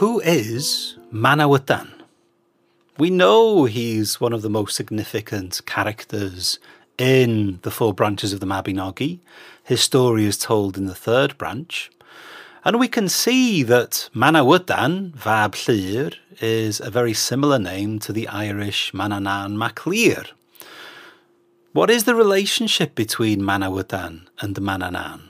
who is Manawydan? We know he's one of the most significant characters in the four branches of the Mabinogi. His story is told in the third branch. And we can see that Manawydan, Fab Llyr, is a very similar name to the Irish Mananan Maclir. What is the relationship between Manawydan and Mananan?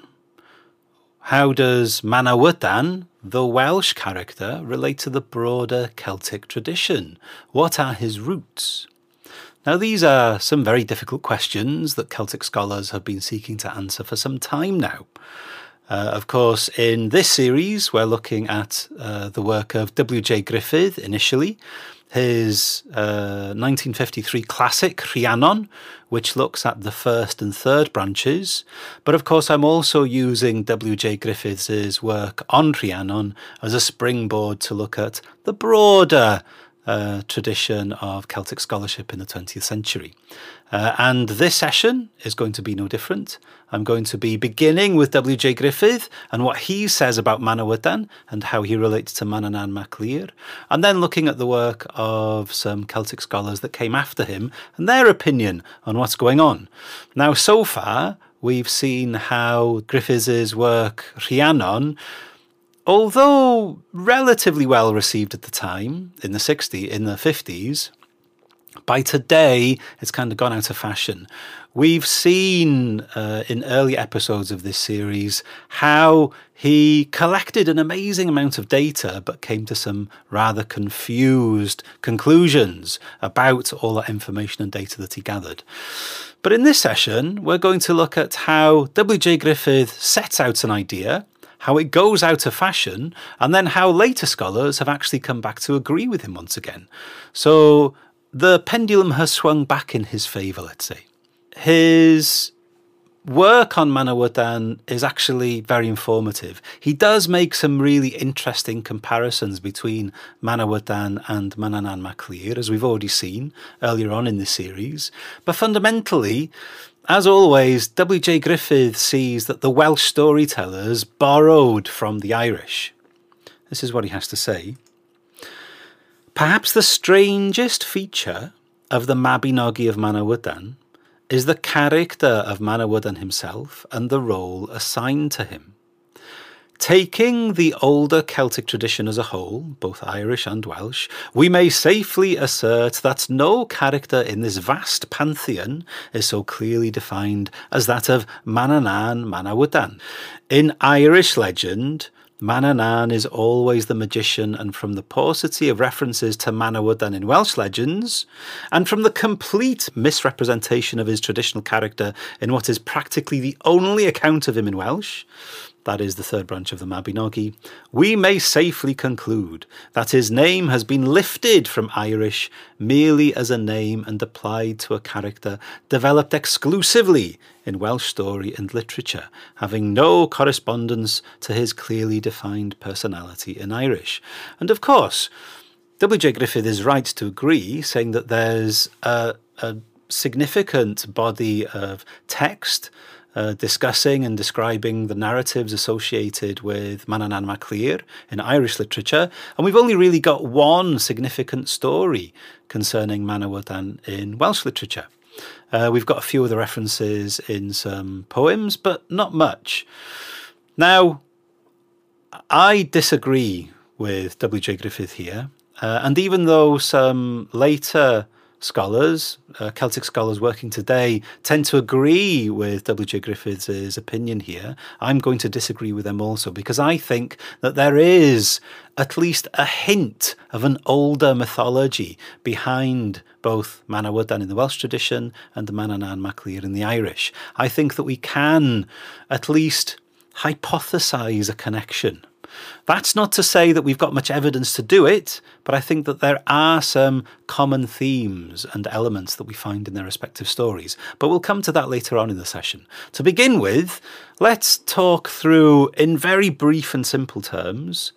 How does Manawydan, the Welsh character, relate to the broader Celtic tradition? What are his roots? Now, these are some very difficult questions that Celtic scholars have been seeking to answer for some time now. Uh, of course, in this series, we're looking at uh, the work of W.J. Gruffydd initially, his uh, 1953 classic, Rhiannon, which looks at the first and third branches. But of course, I'm also using W.J. Gruffydd's work on Rhiannon as a springboard to look at the broader uh, tradition of Celtic scholarship in the 20th century. Uh, and this session is going to be no different. I'm going to be beginning with W.J. Gruffydd and what he says about Manawydan and how he relates to Mananan mac Lir, and then looking at the work of some Celtic scholars that came after him and their opinion on what's going on. Now, so far, we've seen how Gruffydd's work, Rhiannon, although relatively well received at the time in the 60s, in the 50s, by today it's kind of gone out of fashion. We've seen uh, in early episodes of this series how he collected an amazing amount of data but came to some rather confused conclusions about all that information and data that he gathered. But in this session, we're going to look at how W.J. Gruffydd sets out an idea how it goes out of fashion, and then how later scholars have actually come back to agree with him once again. So the pendulum has swung back in his favour, let's say. His work on Manawydan is actually very informative. He does make some really interesting comparisons between Manawydan and Mananan Maclir, as we've already seen earlier on in the series. But fundamentally, as always, W.J. Gruffydd sees that the Welsh storytellers borrowed from the Irish. This is what he has to say. Perhaps the strangest feature of the Mabinogi of Manawydan is the character of Manawydan himself and the role assigned to him. Taking the older Celtic tradition as a whole, both Irish and Welsh, we may safely assert that no character in this vast pantheon is so clearly defined as that of Mananan Manawydan. In Irish legend, Mananan is always the magician, and from the paucity of references to Manawydan in Welsh legends, and from the complete misrepresentation of his traditional character in what is practically the only account of him in Welsh, that is the third branch of the Mabinogi, we may safely conclude that his name has been lifted from Irish merely as a name and applied to a character developed exclusively in Welsh story and literature, having no correspondence to his clearly defined personality in Irish. And of course, W.J. Gruffydd is right to agree, saying that there's a, a significant body of text uh, discussing and describing the narratives associated with Mananan Maclir in Irish literature, and we've only really got one significant story concerning Manawydan in Welsh literature. Uh, we've got a few other references in some poems, but not much. Now, I disagree with W.J. Gruffydd here, uh, and even though some later scholars, uh, Celtic scholars working today, tend to agree with W.J. Gruffydd's opinion here. I'm going to disagree with them also because I think that there is at least a hint of an older mythology behind both Manawydan in the Welsh tradition and the Mananan Maclir in the Irish. I think that we can at least hypothesize a connection that's not to say that we've got much evidence to do it, but I think that there are some common themes and elements that we find in their respective stories. But we'll come to that later on in the session. To begin with, let's talk through, in very brief and simple terms,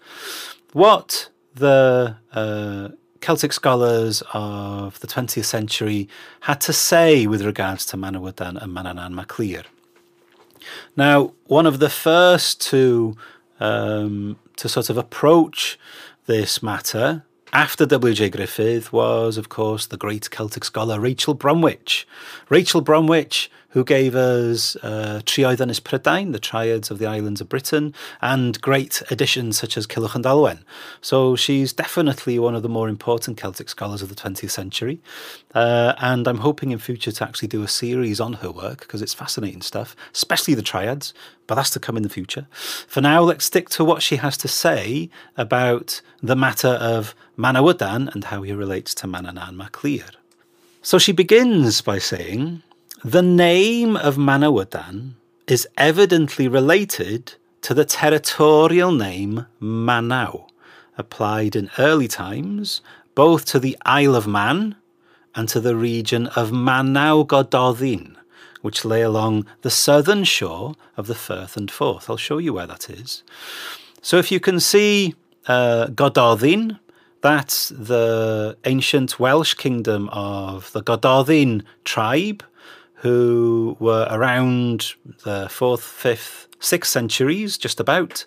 what the uh, Celtic scholars of the 20th century had to say with regards to Manawydan and Mananan Maclir. Now, one of the first to um, to sort of approach this matter after W.J. Gruffydd was, of course, the great Celtic scholar Rachel Bromwich. Rachel Bromwich, who gave us uh, Trioedd Ynys Prydain, the triads of the islands of Britain, and great editions such as Culhwch and Olwen. So she's definitely one of the more important Celtic scholars of the 20th century. Uh, and I'm hoping in future to actually do a series on her work because it's fascinating stuff, especially the triads, but that's to come in the future. For now, let's stick to what she has to say about the matter of Manawydan and how he relates to Manannán mac Lir. So she begins by saying, the name of Manawydan is evidently related to the territorial name Manau, applied in early times both to the Isle of Man and to the region of Manaw Gododdin, which lay along the southern shore of the Firth of Forth. I'll show you where that is. So if you can see uh, that's the ancient Welsh kingdom of the Gododdin tribe, who were around the 4th, 5th, 6th centuries, just about.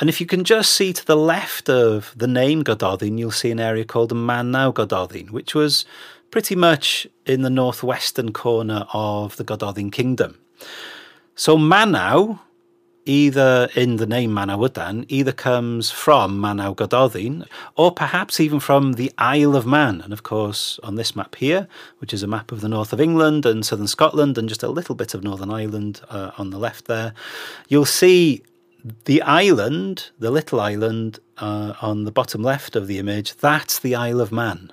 And if you can just see to the left of the name Gododdin, you'll see an area called Manaw Gododdin, which was pretty much in the northwestern corner of the Gododdin kingdom. So Manaw, either in the name Manawydan, either comes from Manaw Gododdin, or perhaps even from the Isle of Man. And of course, on this map here, which is a map of the north of England and southern Scotland and just a little bit of Northern Ireland uh, on the left there, you'll see the island, the little island uh, on the bottom left of the image, that's the Isle of Man.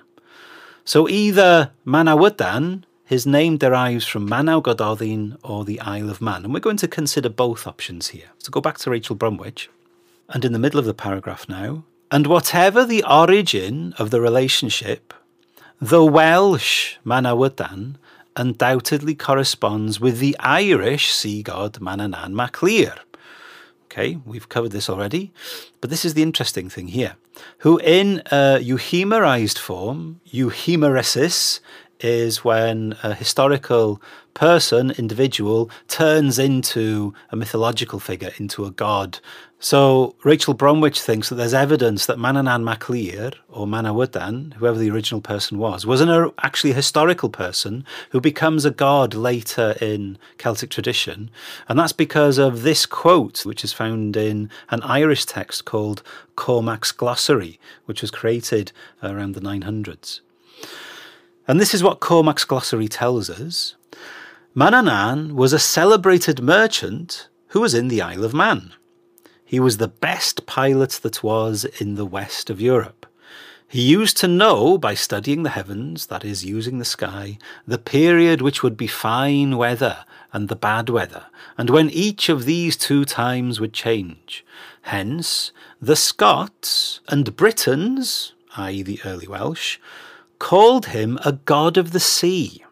So either Manawydan, his name derives from Manaw Gododdin or the Isle of Man. And we're going to consider both options here. So go back to Rachel Bromwich. And in the middle of the paragraph now, and whatever the origin of the relationship, the Welsh Manawydan undoubtedly corresponds with the Irish sea god Manannán mac Lir. Okay, we've covered this already, but this is the interesting thing here. Who in a euhemerized form, euhemeresis, is when a historical person, individual, turns into a mythological figure, into a god. So Rachel Bromwich thinks that there's evidence that Manannán mac Lir, or Manawydan, whoever the original person was, was an actually a historical person who becomes a god later in Celtic tradition. And that's because of this quote, which is found in an Irish text called Cormac's Glossary, which was created around the 900s. And this is what Cormac's Glossary tells us. Manannán was a celebrated merchant who was in the Isle of Man. He was the best pilot that was in the west of Europe. He used to know by studying the heavens, that is, using the sky, the period which would be fine weather and the bad weather, and when each of these two times would change. Hence, the Scots and Britons, i.e., the early Welsh, called him a god of the sea.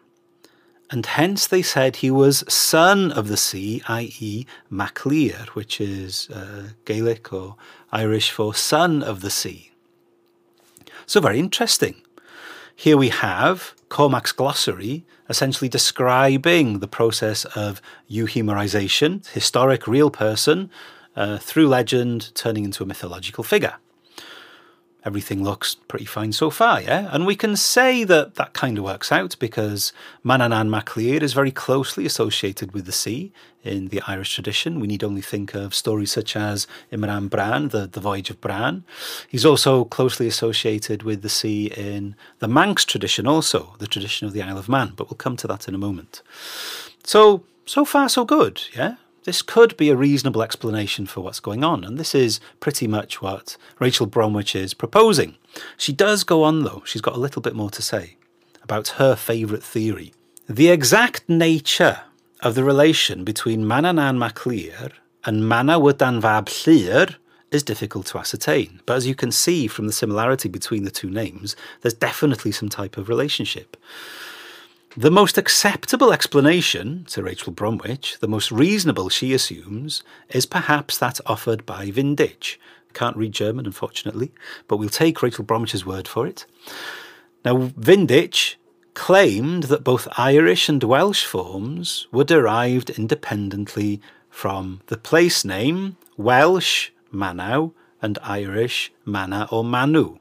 And hence they said he was son of the sea, i.e., mac Lir, which is uh, Gaelic or Irish for son of the sea. So, very interesting. Here we have Cormac's glossary essentially describing the process of euhemerization, historic real person, uh, through legend turning into a mythological figure everything looks pretty fine so far, yeah? And we can say that that kind of works out because Manannán mac Lir is very closely associated with the sea in the Irish tradition. We need only think of stories such as Imran Bran, the, the Voyage of Bran. He's also closely associated with the sea in the Manx tradition also, the tradition of the Isle of Man, but we'll come to that in a moment. So, so far so good, yeah? This could be a reasonable explanation for what's going on, and this is pretty much what Rachel Bromwich is proposing. She does go on, though, she's got a little bit more to say about her favourite theory. The exact nature of the relation between Manannán mac Lir and Manawydan fab Llŷr is difficult to ascertain, but as you can see from the similarity between the two names, there's definitely some type of relationship. The most acceptable explanation, to Rachel Bromwich, the most reasonable she assumes, is perhaps that offered by Windisch. Can't read German, unfortunately, but we'll take Rachel Bromwich's word for it. Now, Windisch claimed that both Irish and Welsh forms were derived independently from the place name Welsh Manaw and Irish Mana or Manu.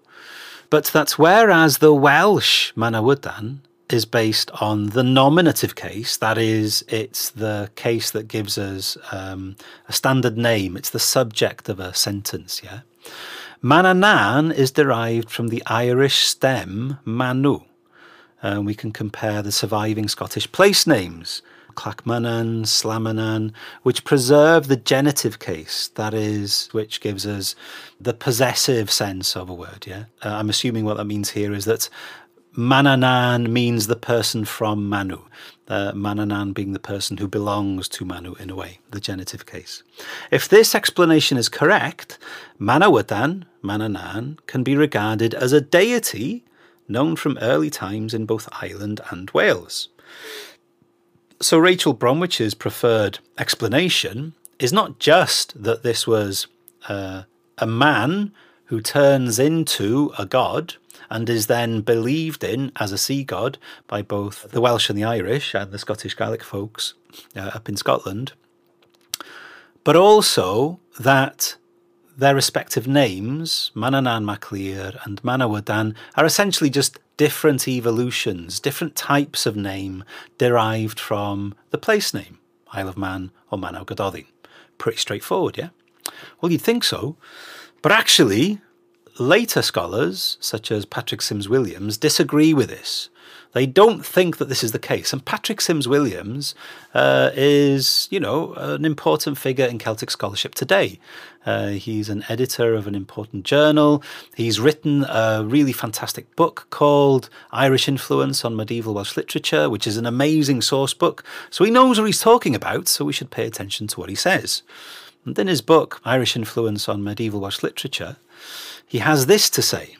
But that's whereas the Welsh Manawydan is based on the nominative case. That is, it's the case that gives us um, a standard name. It's the subject of a sentence, yeah? Mananan is derived from the Irish stem Manu. And we can compare the surviving Scottish place names, Clackmannan, Slamannan, which preserve the genitive case, that is, which gives us the possessive sense of a word. Yeah, uh, I'm assuming what that means here is that Mananan means the person from Manu. Uh, Mananan being the person who belongs to Manu in a way, the genitive case. If this explanation is correct, Manawydan, Mananan, can be regarded as a deity known from early times in both Ireland and Wales. So Rachel Bromwich's preferred explanation is not just that this was uh, a man who turns into a god and is then believed in as a sea god by both the Welsh and the Irish and the Scottish Gaelic folks uh, up in Scotland, but also that their respective names, Mananan mac Lir and Manawydan, are essentially just different evolutions, different types of name derived from the place name, Isle of Man or Manaw. Pretty straightforward, yeah? Well, you'd think so. But actually, later scholars, such as Patrick Sims Williams, disagree with this. They don't think that this is the case. And Patrick Sims Williams uh, is, you know, an important figure in Celtic scholarship today. Uh, he's an editor of an important journal. He's written a really fantastic book called Irish Influence on Medieval Welsh Literature, which is an amazing source book. So he knows what he's talking about, so we should pay attention to what he says. And in his book, Irish Influence on Medieval Welsh Literature, he has this to say.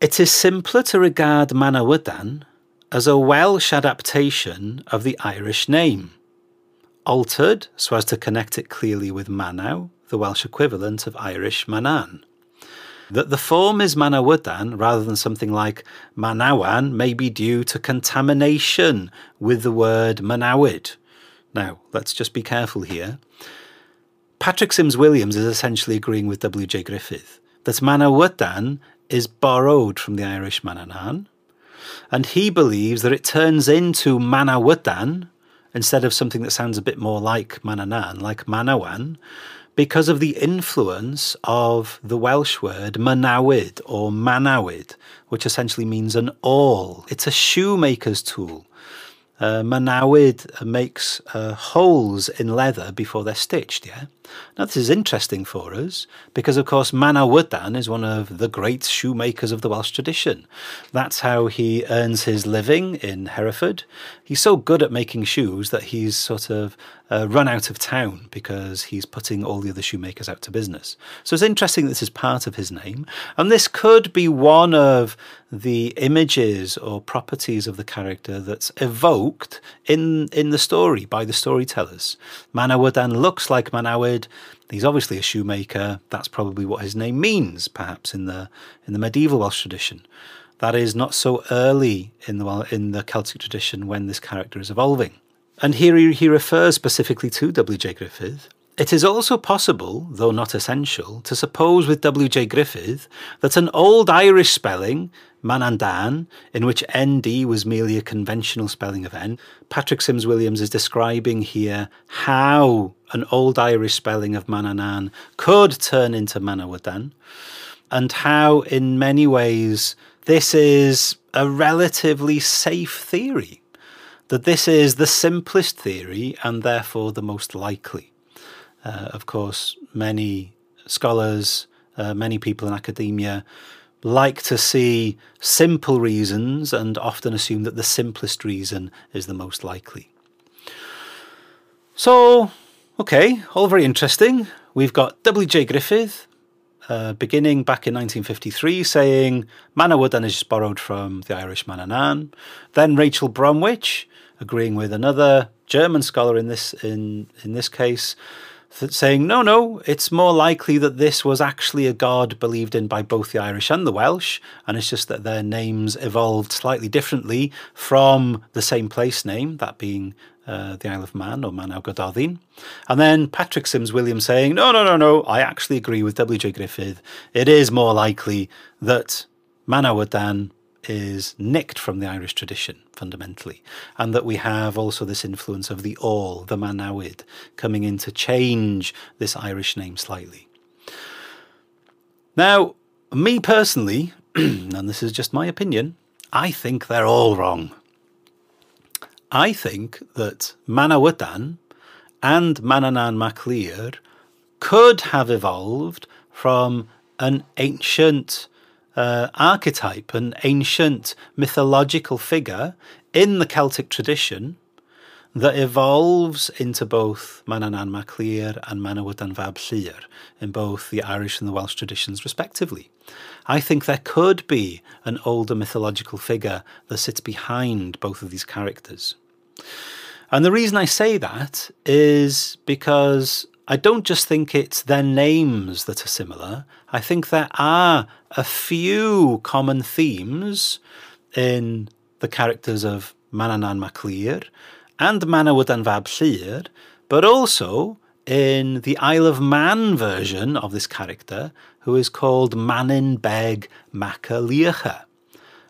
It is simpler to regard Manawydan as a Welsh adaptation of the Irish name, altered so as to connect it clearly with Manaw, the Welsh equivalent of Irish Manan. That the form is Manawydan rather than something like Manawan may be due to contamination with the word Manawid. Now, let's just be careful here. Patrick Sims Williams is essentially agreeing with W.J. Gruffydd that Manawydan is borrowed from the Irish Mananan, and he believes that it turns into Manawydan instead of something that sounds a bit more like Mananan, like Manawan, because of the influence of the Welsh word Manawid or Manawid, which essentially means an awl. It's a shoemaker's tool. Uh, manawyd makes uh, holes in leather before they're stitched, yeah? Now, this is interesting for us because, of course, Manawydan is one of the great shoemakers of the Welsh tradition. That's how he earns his living in Hereford. He's so good at making shoes that he's sort of uh, run out of town because he's putting all the other shoemakers out to business. So it's interesting this is part of his name. And this could be one of the images or properties of the character that's evoked in, in the story by the storytellers. Manawydan looks like Manawyd. He's obviously a shoemaker. That's probably what his name means, perhaps in the in the medieval Welsh tradition. That is not so early in the in the Celtic tradition when this character is evolving. And here he, refers specifically to W.J. Gruffydd. It is also possible, though not essential, to suppose with W.J. Gruffydd that an old Irish spelling, Manandan, in which ND was merely a conventional spelling of N, Patrick Sims Williams is describing here how an old Irish spelling of Mananan could turn into Manawydan, and how, in many ways, this is a relatively safe theory that this is the simplest theory and therefore the most likely. Uh, of course, many scholars, uh, many people in academia like to see simple reasons and often assume that the simplest reason is the most likely. So, okay, all very interesting. We've got W.J. Gruffydd, uh, beginning back in 1953, saying Manawydan is borrowed from the Irish Mananan. Then Rachel Bromwich, agreeing with another German scholar in this in in this case, saying, no, no, it's more likely that this was actually a god believed in by both the Irish and the Welsh, and it's just that their names evolved slightly differently from the same place name, that being uh, the Isle of Man or Manaw Gododdin. And then Patrick Sims Williams saying, no, no, no, no, I actually agree with W.J. Gruffydd. It is more likely that Manawydan is nicked from the Irish tradition fundamentally, and that we have also this influence of the all, the Manawid, coming in to change this Irish name slightly. Now, me personally, and this is just my opinion, I think they're all wrong. I think that Manawydan and Mananan mac Lir could have evolved from an ancient uh, archetype, an ancient mythological figure in the Celtic tradition that evolves into both Mananan Maclir and Manawydan Fab in both the Irish and the Welsh traditions, respectively. I think there could be an older mythological figure that sits behind both of these characters. And the reason I say that is because I don't just think it's their names that are similar. I think there are a few common themes in the characters of Mananan Maclir and Manawydan Fab Llyr, but also in the Isle of Man version of this character, who is called Manin Beg Macaliacha.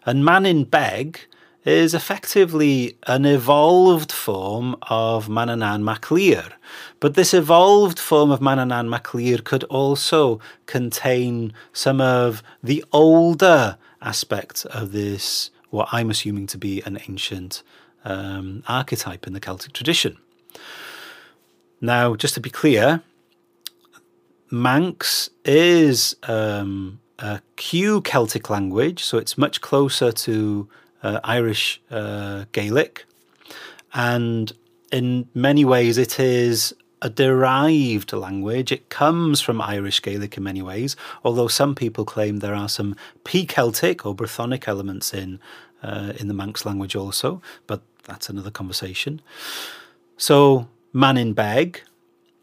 And Manin Beg is effectively an evolved form of Mananan Maclir. But this evolved form of Mananan Maclir could also contain some of the older aspects of this, what I'm assuming to be an ancient um, archetype in the Celtic tradition. Now, just to be clear, Manx is um, a Q Celtic language, so it's much closer to uh, Irish uh, Gaelic. And in many ways, it is a derived language. It comes from Irish Gaelic in many ways, although some people claim there are some P Celtic or Brythonic elements in, uh, in the Manx language also, but that's another conversation. So, Manin Beg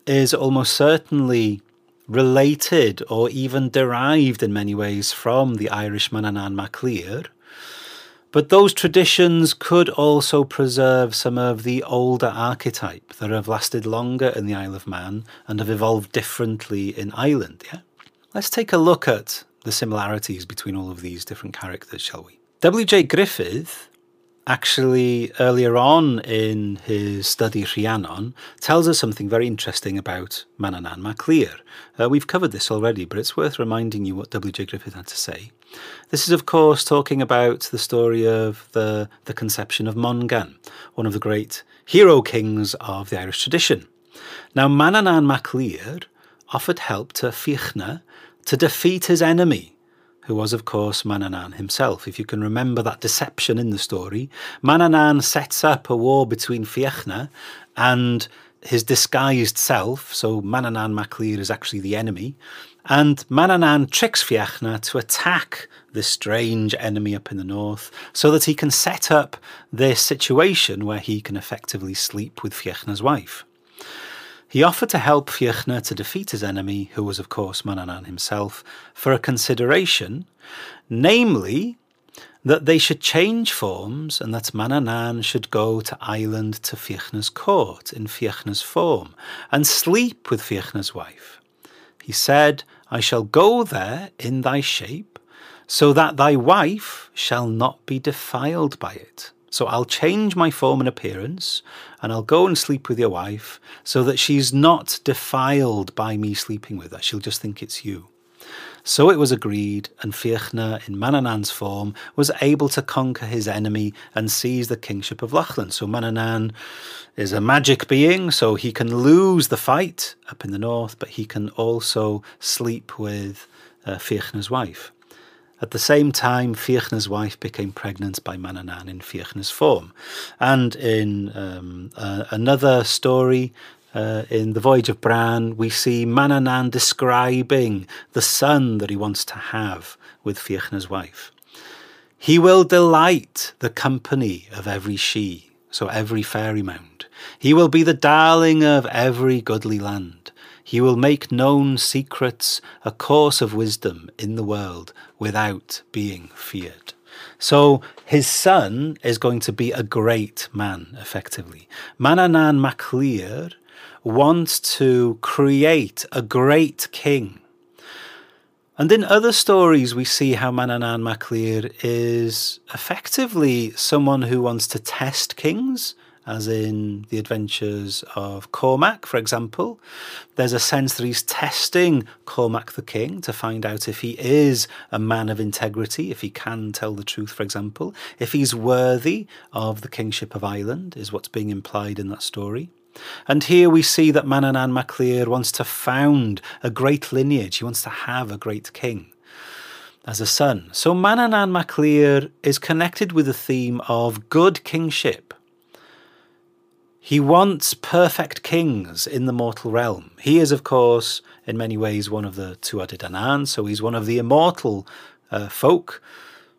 is almost certainly related or even derived in many ways from the Irish Mananan Maclir, but those traditions could also preserve some of the older archetype that have lasted longer in the Isle of Man and have evolved differently in Ireland. Yeah? Let's take a look at the similarities between all of these different characters, shall we? W.J. Gruffydd actually earlier on in his study Rhiannon tells us something very interesting about Mananan Maclir. Uh, we've covered this already, but it's worth reminding you what W.J. Gruffydd had to say. This is, of course, talking about the story of the, the conception of Mongan, one of the great hero kings of the Irish tradition. Now, Mananan Maclir offered help to Fiachna to defeat his enemy, who was, of course, Mananan himself. If you can remember that deception in the story, Mananan sets up a war between Fiachna and his disguised self. So Mananan Maclir is actually the enemy. And Mananan tricks Fiachna to attack this strange enemy up in the north so that he can set up this situation where he can effectively sleep with Fiachna's wife. He offered to help Fiachna to defeat his enemy, who was, of course, Mananan himself, for a consideration, namely, that they should change forms and that Mananan should go to Ireland to Fiachna's court in Fiachna's form and sleep with Fiachna's wife. He said, I shall go there in thy shape, so that thy wife shall not be defiled by it. So I'll change my form and appearance, and I'll go and sleep with your wife so that she's not defiled by me sleeping with her. She'll just think it's you. So it was agreed, and Fiachna, in Mananan's form, was able to conquer his enemy and seize the kingship of Lochlann. So Mananan is a magic being, so he can lose the fight up in the north, but he can also sleep with uh, wife. At the same time, Fiachna's wife became pregnant by Mananan in Fiachna's form. And in um, uh, another story, uh, in The Voyage of Bran, we see Mananan describing the son that he wants to have with Fiachna's wife. He will delight the company of every she, so every fairy mound. He will be the darling of every goodly land. He will make known secrets, a course of wisdom in the world without being feared. So his son is going to be a great man, effectively. Manannán mac Lir wants to create a great king. And in other stories, we see how Manannán mac Lir is effectively someone who wants to test kings as in the adventures of Cormac, for example. There's a sense that he's testing Cormac the king to find out if he is a man of integrity, if he can tell the truth, for example, if he's worthy of the kingship of Ireland, is what's being implied in that story. And here we see that Manannán mac Lir wants to found a great lineage, he wants to have a great king as a son. So Manannán mac Lir is connected with the theme of good kingship he wants perfect kings in the mortal realm. He is, of course, in many ways one of the Tuatha Dé Danann, so he's one of the immortal uh, folk.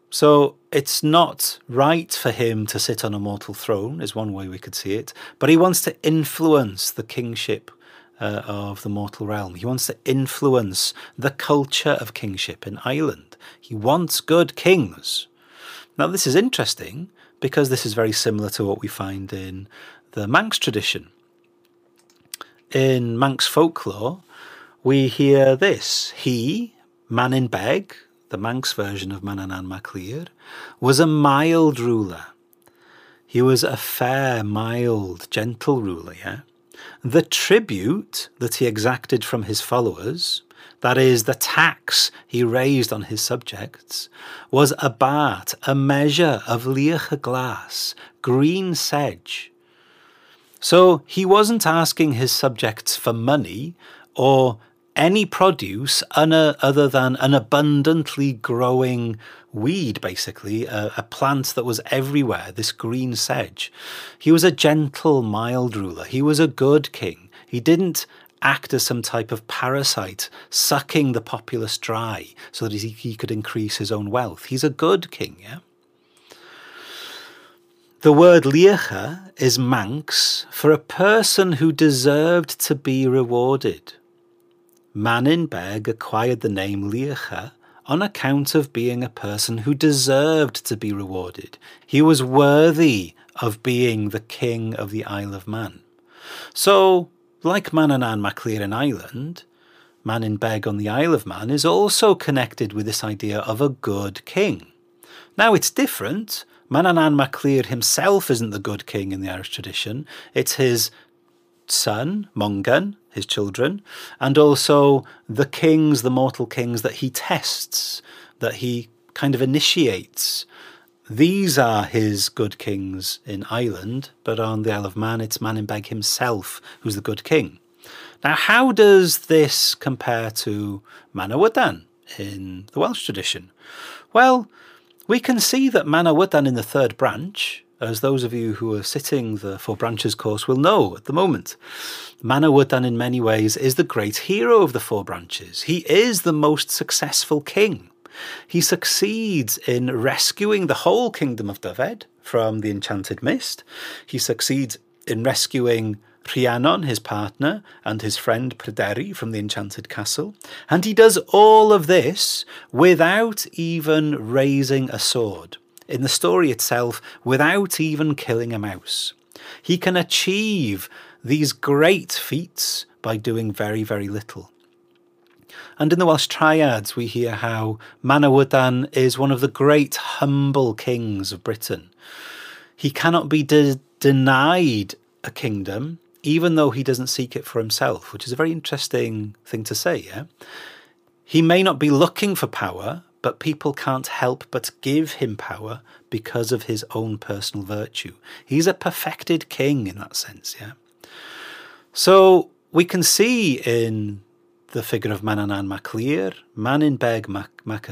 So it's not right for him to sit on a mortal throne, is one way we could see it. But he wants to influence the kingship uh, of the mortal realm. He wants to influence the culture of kingship in Ireland. He wants good kings. Now, this is interesting because this is very similar to what we find in the Manx tradition. In Manx folklore, we hear this He, Manin Beg, the Manx version of Manannán mac Lir, was a mild ruler. He was a fair, mild, gentle ruler, yeah? The tribute that he exacted from his followers, that is, the tax he raised on his subjects, was a bat, a measure of leacha glass, green sedge, so he wasn't asking his subjects for money or any produce other than an abundantly growing weed, basically, a, a, plant that was everywhere, this green sedge. He was a gentle, mild ruler. He was a good king. He didn't act as some type of parasite, sucking the populace dry so that he, he could increase his own wealth. He's a good king, yeah? The word leacha is Manx for a person who deserved to be rewarded. maninbeg acquired the name leacha on account of being a person who deserved to be rewarded. He was worthy of being the king of the Isle of Man. So, like Manannán mac Lir in Ireland, Manin on the Isle of Man is also connected with this idea of a good king. Now, it's different Manannán mac Lir himself isn't the good king in the Irish tradition. It's his son, Mongan, his children, and also the kings, the mortal kings that he tests, that he kind of initiates. These are his good kings in Ireland, but on the Isle of Man, it's Manin Beg himself who's the good king. Now, how does this compare to Manawydan in the Welsh tradition? Well, we can see that Manawydan in the third branch, as those of you who are sitting the Four Branches course will know at the moment. Manawydan, in many ways, is the great hero of the Four Branches. He is the most successful king. He succeeds in rescuing the whole kingdom of Dyfed from the enchanted mist. He succeeds in rescuing Rhiannon, his partner, and his friend Pryderi from the enchanted castle. And he does all of this without even raising a sword. In the story itself, without even killing a mouse. He can achieve these great feats by doing very, very little. And in the Welsh triads, we hear how Manawydan is one of the great humble kings of Britain. He cannot be de- denied a kingdom even though he doesn't seek it for himself, which is a very interesting thing to say. Yeah? He may not be looking for power, but people can't help but give him power because of his own personal virtue. He's a perfected king in that sense, yeah. So we can see in the figure of Manannán mac Maninbeg Manin mac, mac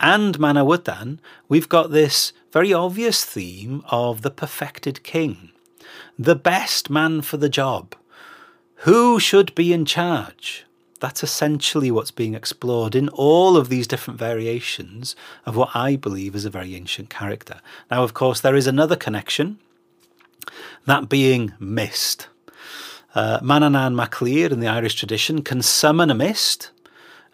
and Manawydan, we've got this very obvious theme of the perfected king the best man for the job. Who should be in charge? That's essentially what's being explored in all of these different variations of what I believe is a very ancient character. Now, of course, there is another connection, that being mist. Uh, Manannán mac Lir in the Irish tradition can summon a mist,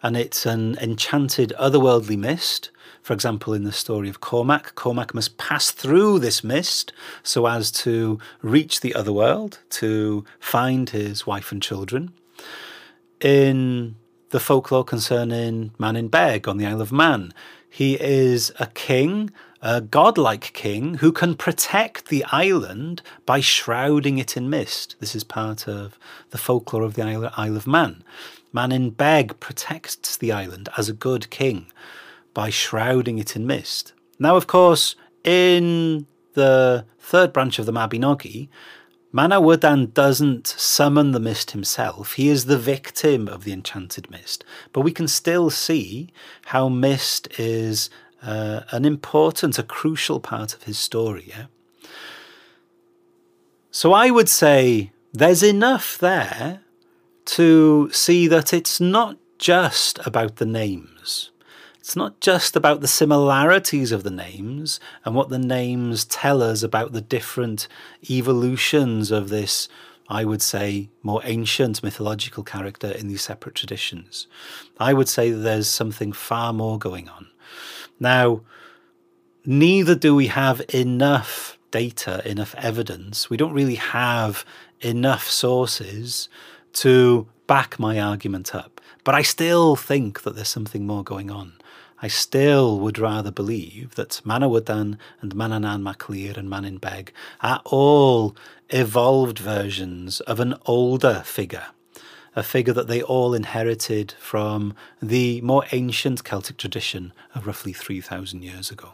and it's an enchanted otherworldly mist. For example, in the story of Cormac, Cormac must pass through this mist so as to reach the other world to find his wife and children. In the folklore concerning Mannin Beg on the Isle of Man, he is a king, a godlike king, who can protect the island by shrouding it in mist. This is part of the folklore of the Isle of Man. Mannin Beg protects the island as a good king by shrouding it in mist. Now, of course, in the third branch of the Mabinogi, Manawydan doesn't summon the mist himself. He is the victim of the enchanted mist. But we can still see how mist is uh, an important, a crucial part of his story. Yeah? So I would say there's enough there to see that it's not just about the names. It's not just about the similarities of the names and what the names tell us about the different evolutions of this, I would say, more ancient mythological character in these separate traditions. I would say that there's something far more going on. Now, neither do we have enough data, enough evidence. We don't really have enough sources to back my argument up. But I still think that there's something more going on. I still would rather believe that Manawydan and Manannán mac Lir and Mannin Beg are all evolved versions of an older figure, a figure that they all inherited from the more ancient Celtic tradition of roughly 3,000 years ago.